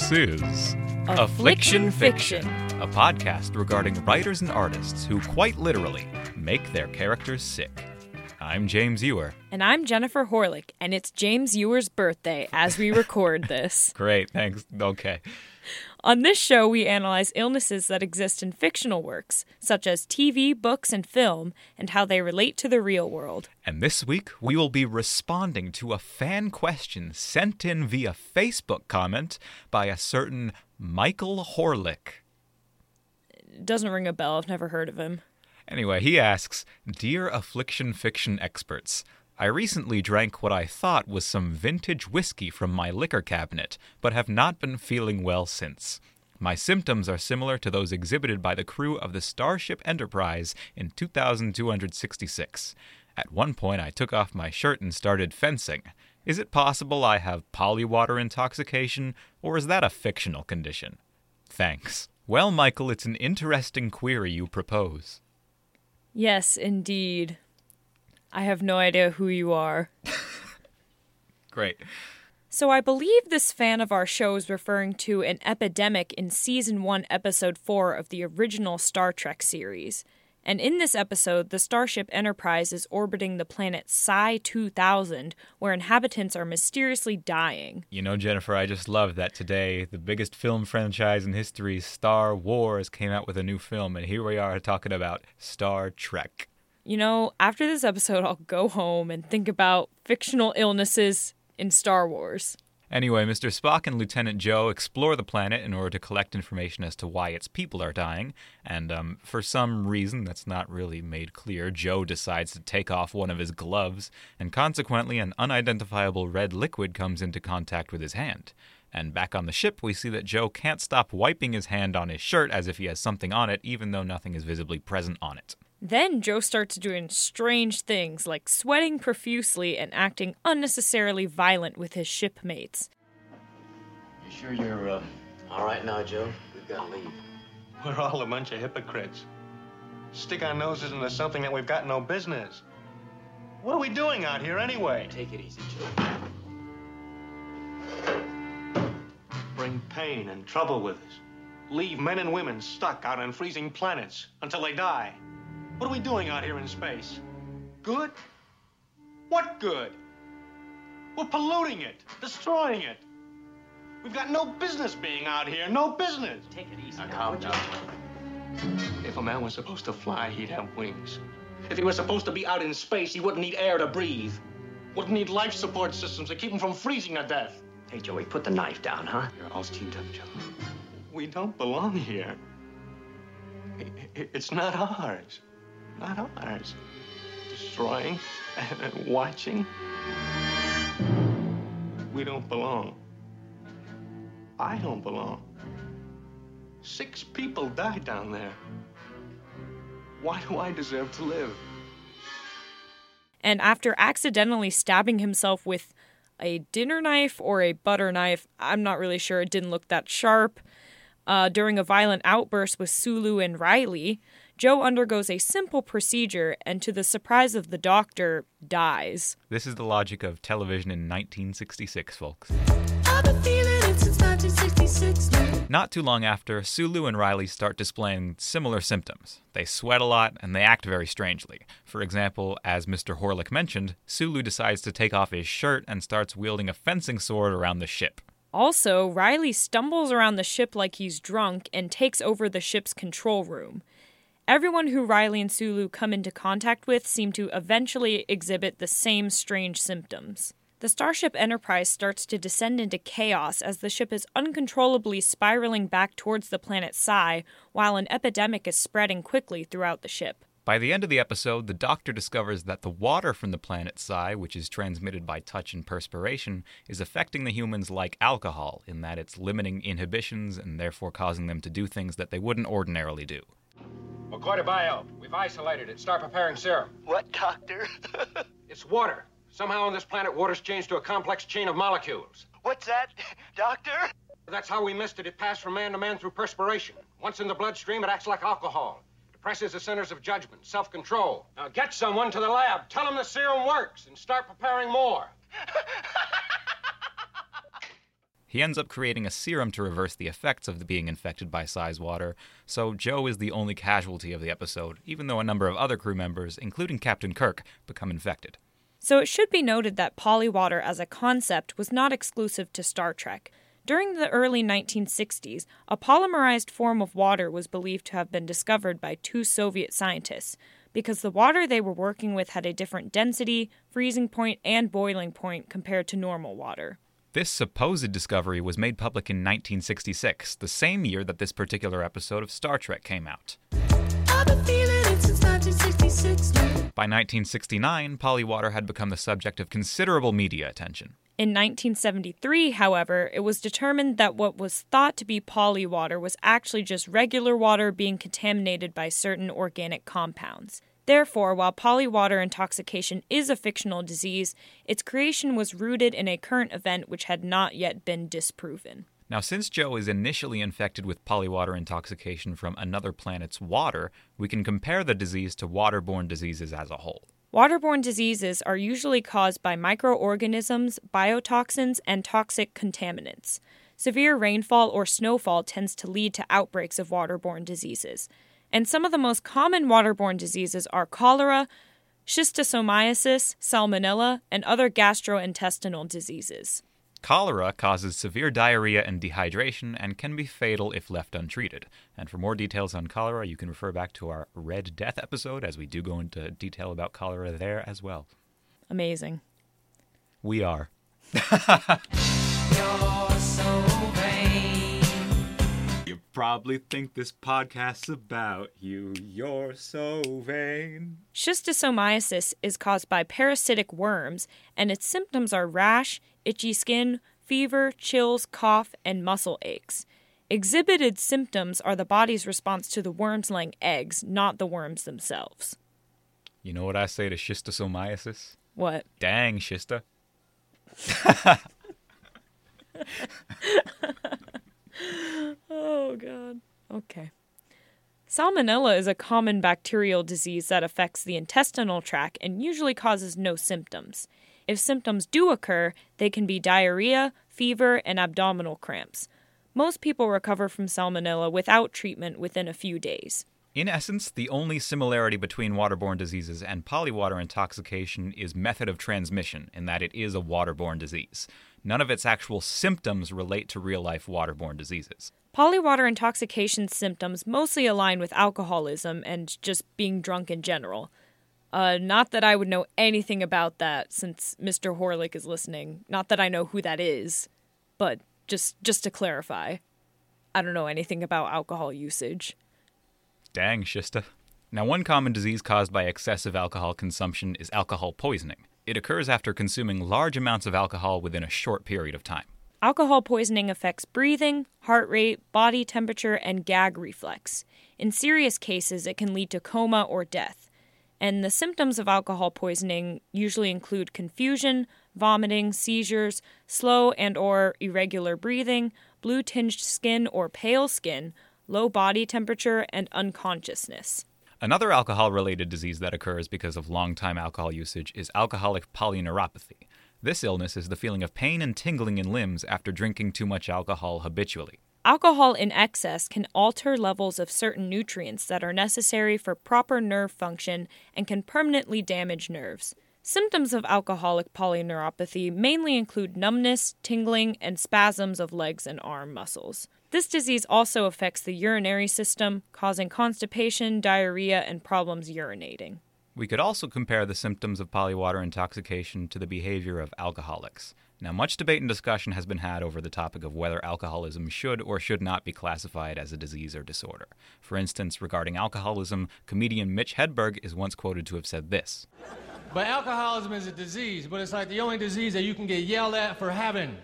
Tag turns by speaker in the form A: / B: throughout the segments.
A: This is
B: Affliction Fiction.
A: a podcast regarding writers and artists who quite literally make their characters sick. I'm James Ewer.
B: And I'm Jennifer Horlick, and it's James Ewer's birthday as we record this.
A: Great, thanks. Okay.
B: On this show, we analyze illnesses that exist in fictional works, such as TV, books, and film, and how they relate to the real world.
A: And this week, we will be responding to a fan question sent in via Facebook comment by a certain Michael Horlick.
B: Doesn't ring a bell, I've never heard of him.
A: Anyway, he asks Dear affliction fiction experts, I recently drank what I thought was some vintage whiskey from my liquor cabinet, but have not been feeling well since. My symptoms are similar to those exhibited by the crew of the Starship Enterprise in 2266. At one point, I took off my shirt and started fencing. Is it possible I have polywater intoxication, or is that a fictional condition? Thanks. Well, Michael, it's an interesting query you propose.
B: Yes, indeed. I have no idea who you are.
A: Great.
B: So I believe this fan of our show is referring to an epidemic in season 1 episode 4 of the original Star Trek series. And in this episode, the Starship Enterprise is orbiting the planet Psi 2000 where inhabitants are mysteriously dying.
A: You know, Jennifer, I just love that today the biggest film franchise in history, Star Wars, came out with a new film, and here we are talking about Star Trek.
B: You know, after this episode, I'll go home and think about fictional illnesses in Star Wars.
A: Anyway, Mr. Spock and Lieutenant Joe explore the planet in order to collect information as to why its people are dying, and um, for some reason that's not really made clear, Joe decides to take off one of his gloves, and consequently, an unidentifiable red liquid comes into contact with his hand. And back on the ship, we see that Joe can't stop wiping his hand on his shirt as if he has something on it, even though nothing is visibly present on it.
B: Then Joe starts doing strange things like sweating profusely and acting unnecessarily violent with his shipmates.
C: You sure you're uh, all right now, Joe? We've got to leave.
D: We're all a bunch of hypocrites. Stick our noses into something that we've got no business. What are we doing out here anyway?
C: Take it easy, Joe.
D: Bring pain and trouble with us. Leave men and women stuck out on freezing planets until they die. What are we doing out here in space? Good? What good? We're polluting it, destroying it. We've got no business being out here, no business.
C: Take it easy.
D: Now,
C: now,
D: calm
C: would you?
D: If a man was supposed to fly, he'd have wings. If he was supposed to be out in space, he wouldn't need air to breathe. Wouldn't need life support systems to keep him from freezing to death.
C: Hey, Joey, put the knife down, huh?
D: You're all steamed up, Joe. We don't belong here. It's not ours. Not ours. Destroying and watching. We don't belong. I don't belong. Six people died down there. Why do I deserve to live?
B: And after accidentally stabbing himself with a dinner knife or a butter knife, I'm not really sure, it didn't look that sharp, uh, during a violent outburst with Sulu and Riley, Joe undergoes a simple procedure and, to the surprise of the doctor, dies.
A: This is the logic of television in 1966, folks.
E: I've been feeling it since 1966.
A: Not too long after, Sulu and Riley start displaying similar symptoms. They sweat a lot and they act very strangely. For example, as Mr. Horlick mentioned, Sulu decides to take off his shirt and starts wielding a fencing sword around the ship.
B: Also, Riley stumbles around the ship like he's drunk and takes over the ship's control room. Everyone who Riley and Sulu come into contact with seem to eventually exhibit the same strange symptoms. The Starship Enterprise starts to descend into chaos as the ship is uncontrollably spiraling back towards the planet Psi, while an epidemic is spreading quickly throughout the ship.
A: By the end of the episode, the doctor discovers that the water from the planet Psi, which is transmitted by touch and perspiration, is affecting the humans like alcohol, in that it's limiting inhibitions and therefore causing them to do things that they wouldn't ordinarily do.
F: McCoy bio. We've isolated it. Start preparing serum.
D: What, doctor?
F: It's water. Somehow on this planet, water's changed to a complex chain of molecules.
D: What's that, doctor?
F: That's how we missed it. It passed from man to man through perspiration. Once in the bloodstream, it acts like alcohol. Depresses the centers of judgment, self-control. Now get someone to the lab. Tell them the serum works and start preparing more.
A: He ends up creating a serum to reverse the effects of being infected by Sizewater, so Joe is the only casualty of the episode, even though a number of other crew members, including Captain Kirk, become infected.
B: So it should be noted that polywater as a concept was not exclusive to Star Trek. During the early 1960s, a polymerized form of water was believed to have been discovered by two Soviet scientists because the water they were working with had a different density, freezing point, and boiling point compared to normal water.
A: This supposed discovery was made public in 1966, the same year that this particular episode of Star Trek came out.
E: I've been feeling it since 1966 now.
A: By 1969, polywater had become the subject of considerable media attention.
B: In 1973, however, it was determined that what was thought to be polywater was actually just regular water being contaminated by certain organic compounds. Therefore, while polywater intoxication is a fictional disease, its creation was rooted in a current event which had not yet been disproven.
A: Now, since Joe is initially infected with polywater intoxication from another planet's water, we can compare the disease to waterborne diseases as a whole.
B: Waterborne diseases are usually caused by microorganisms, biotoxins, and toxic contaminants. Severe rainfall or snowfall tends to lead to outbreaks of waterborne diseases. And some of the most common waterborne diseases are cholera, schistosomiasis, salmonella, and other gastrointestinal diseases.
A: Cholera causes severe diarrhea and dehydration and can be fatal if left untreated. And for more details on cholera, you can refer back to our Red Death episode, as we do go into detail about cholera there as well.
B: Amazing.
A: We are. You probably think this podcast's about you. You're so vain.
B: Schistosomiasis is caused by parasitic worms, and its symptoms are rash, itchy skin, fever, chills, cough, and muscle aches. Exhibited symptoms are the body's response to the worms laying eggs, not the worms themselves.
A: You know what I say to schistosomiasis?
B: What?
A: Dang, Shista.
B: Oh, God. Okay. Salmonella is a common bacterial disease that affects the intestinal tract and usually causes no symptoms. If symptoms do occur, they can be diarrhea, fever, and abdominal cramps. Most people recover from salmonella without treatment within a few days.
A: In essence, the only similarity between waterborne diseases and polywater intoxication is method of transmission, in that it is a waterborne disease. None of its actual symptoms relate to real life waterborne diseases.
B: Polywater intoxication symptoms mostly align with alcoholism and just being drunk in general. Uh, not that I would know anything about that since Mr. Horlick is listening. Not that I know who that is, but just just to clarify, I don't know anything about alcohol usage.
A: Dang, Shista. Now, one common disease caused by excessive alcohol consumption is alcohol poisoning. It occurs after consuming large amounts of alcohol within a short period of time.
B: Alcohol poisoning affects breathing, heart rate, body temperature, and gag reflex. In serious cases, it can lead to coma or death. And the symptoms of alcohol poisoning usually include confusion, vomiting, seizures, slow and or irregular breathing, blue-tinged skin or pale skin, low body temperature, and unconsciousness.
A: Another alcohol related disease that occurs because of long time alcohol usage is alcoholic polyneuropathy. This illness is the feeling of pain and tingling in limbs after drinking too much alcohol habitually.
B: Alcohol in excess can alter levels of certain nutrients that are necessary for proper nerve function and can permanently damage nerves. Symptoms of alcoholic polyneuropathy mainly include numbness, tingling, and spasms of legs and arm muscles. This disease also affects the urinary system, causing constipation, diarrhea, and problems urinating.
A: We could also compare the symptoms of polywater intoxication to the behavior of alcoholics. Now, much debate and discussion has been had over the topic of whether alcoholism should or should not be classified as a disease or disorder. For instance, regarding alcoholism, comedian Mitch Hedberg is once quoted to have said this
G: But alcoholism is a disease, but it's like the only disease that you can get yelled at for having.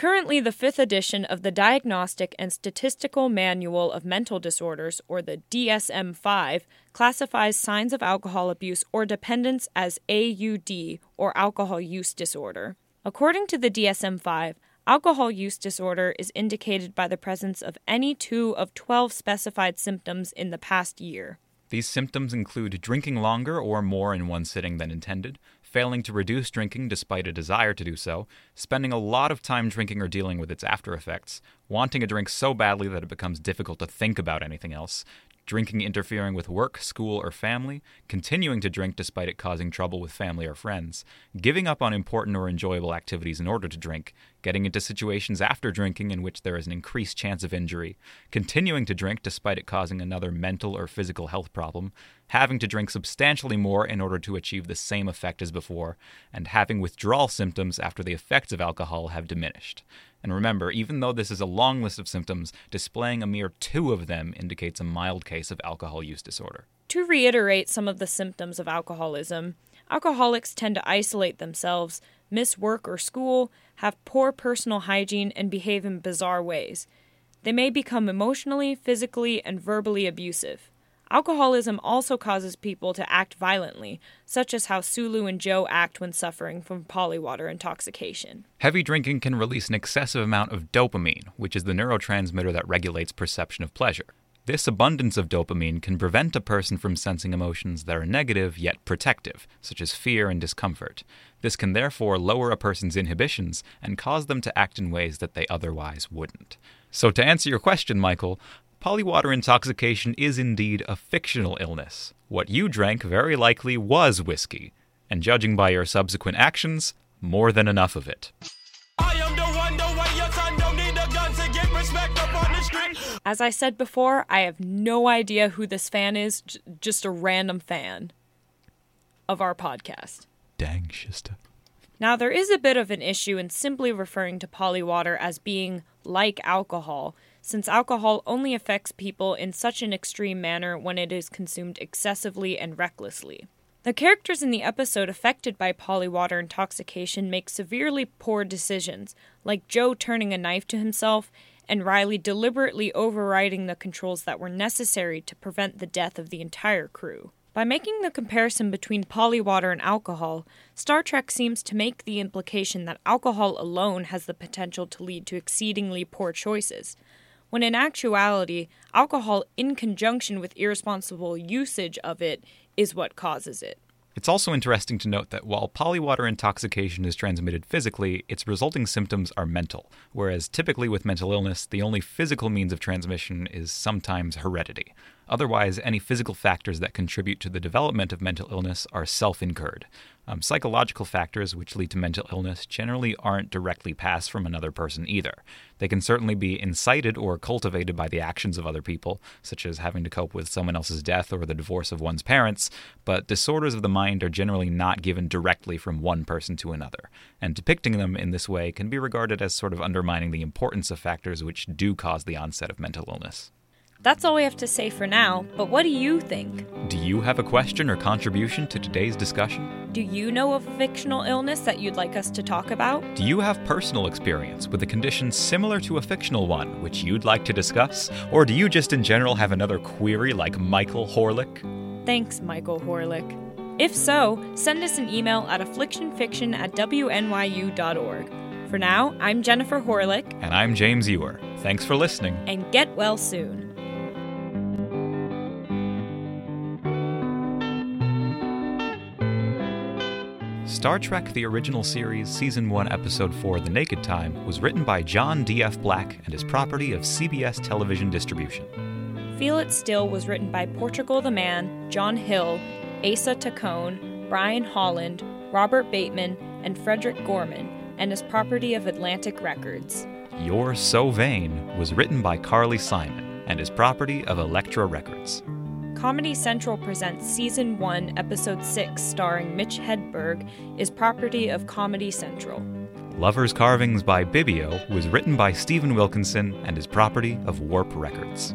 B: Currently, the fifth edition of the Diagnostic and Statistical Manual of Mental Disorders, or the DSM 5, classifies signs of alcohol abuse or dependence as AUD, or alcohol use disorder. According to the DSM 5, alcohol use disorder is indicated by the presence of any two of 12 specified symptoms in the past year.
A: These symptoms include drinking longer or more in one sitting than intended, failing to reduce drinking despite a desire to do so, spending a lot of time drinking or dealing with its after effects, wanting a drink so badly that it becomes difficult to think about anything else, drinking interfering with work, school, or family, continuing to drink despite it causing trouble with family or friends, giving up on important or enjoyable activities in order to drink, getting into situations after drinking in which there is an increased chance of injury, continuing to drink despite it causing another mental or physical health problem, having to drink substantially more in order to achieve the same effect as before, and having withdrawal symptoms after the effects of alcohol have diminished. And remember, even though this is a long list of symptoms, displaying a mere two of them indicates a mild case of alcohol use disorder.
B: To reiterate some of the symptoms of alcoholism, alcoholics tend to isolate themselves, miss work or school, have poor personal hygiene, and behave in bizarre ways. They may become emotionally, physically, and verbally abusive. Alcoholism also causes people to act violently, such as how Sulu and Joe act when suffering from polywater intoxication.
A: Heavy drinking can release an excessive amount of dopamine, which is the neurotransmitter that regulates perception of pleasure. This abundance of dopamine can prevent a person from sensing emotions that are negative yet protective, such as fear and discomfort. This can therefore lower a person's inhibitions and cause them to act in ways that they otherwise wouldn't. So, to answer your question, Michael, Polywater intoxication is indeed a fictional illness. What you drank very likely was whiskey, and judging by your subsequent actions, more than enough of it.
B: As I said before, I have no idea who this fan is, j- just a random fan of our podcast.
A: Dang, Shista.
B: Now, there is a bit of an issue in simply referring to polywater as being like alcohol, since alcohol only affects people in such an extreme manner when it is consumed excessively and recklessly. The characters in the episode affected by polywater intoxication make severely poor decisions, like Joe turning a knife to himself and Riley deliberately overriding the controls that were necessary to prevent the death of the entire crew. By making the comparison between polywater and alcohol, Star Trek seems to make the implication that alcohol alone has the potential to lead to exceedingly poor choices, when in actuality, alcohol in conjunction with irresponsible usage of it is what causes it.
A: It's also interesting to note that while polywater intoxication is transmitted physically, its resulting symptoms are mental, whereas typically with mental illness, the only physical means of transmission is sometimes heredity. Otherwise, any physical factors that contribute to the development of mental illness are self incurred. Um, psychological factors which lead to mental illness generally aren't directly passed from another person either. They can certainly be incited or cultivated by the actions of other people, such as having to cope with someone else's death or the divorce of one's parents, but disorders of the mind are generally not given directly from one person to another. And depicting them in this way can be regarded as sort of undermining the importance of factors which do cause the onset of mental illness.
B: That's all we have to say for now, but what do you think?
A: Do you have a question or contribution to today's discussion?
B: Do you know of a fictional illness that you'd like us to talk about?
A: Do you have personal experience with a condition similar to a fictional one which you'd like to discuss? Or do you just in general have another query like Michael Horlick?
B: Thanks, Michael Horlick. If so, send us an email at afflictionfiction at wnyu.org. For now, I'm Jennifer Horlick,
A: And I'm James Ewer. Thanks for listening.
B: and get well soon.
A: Star Trek The Original Series, Season 1, Episode 4, The Naked Time, was written by John D.F. Black and is property of CBS Television Distribution.
B: Feel It Still was written by Portugal the Man, John Hill, Asa Taccone, Brian Holland, Robert Bateman, and Frederick Gorman, and is property of Atlantic Records.
A: You're So Vain was written by Carly Simon and is property of Elektra Records.
B: Comedy Central presents Season 1, Episode 6, starring Mitch Hedberg, is property of Comedy Central.
A: Lover's Carvings by Bibio was written by Stephen Wilkinson and is property of Warp Records.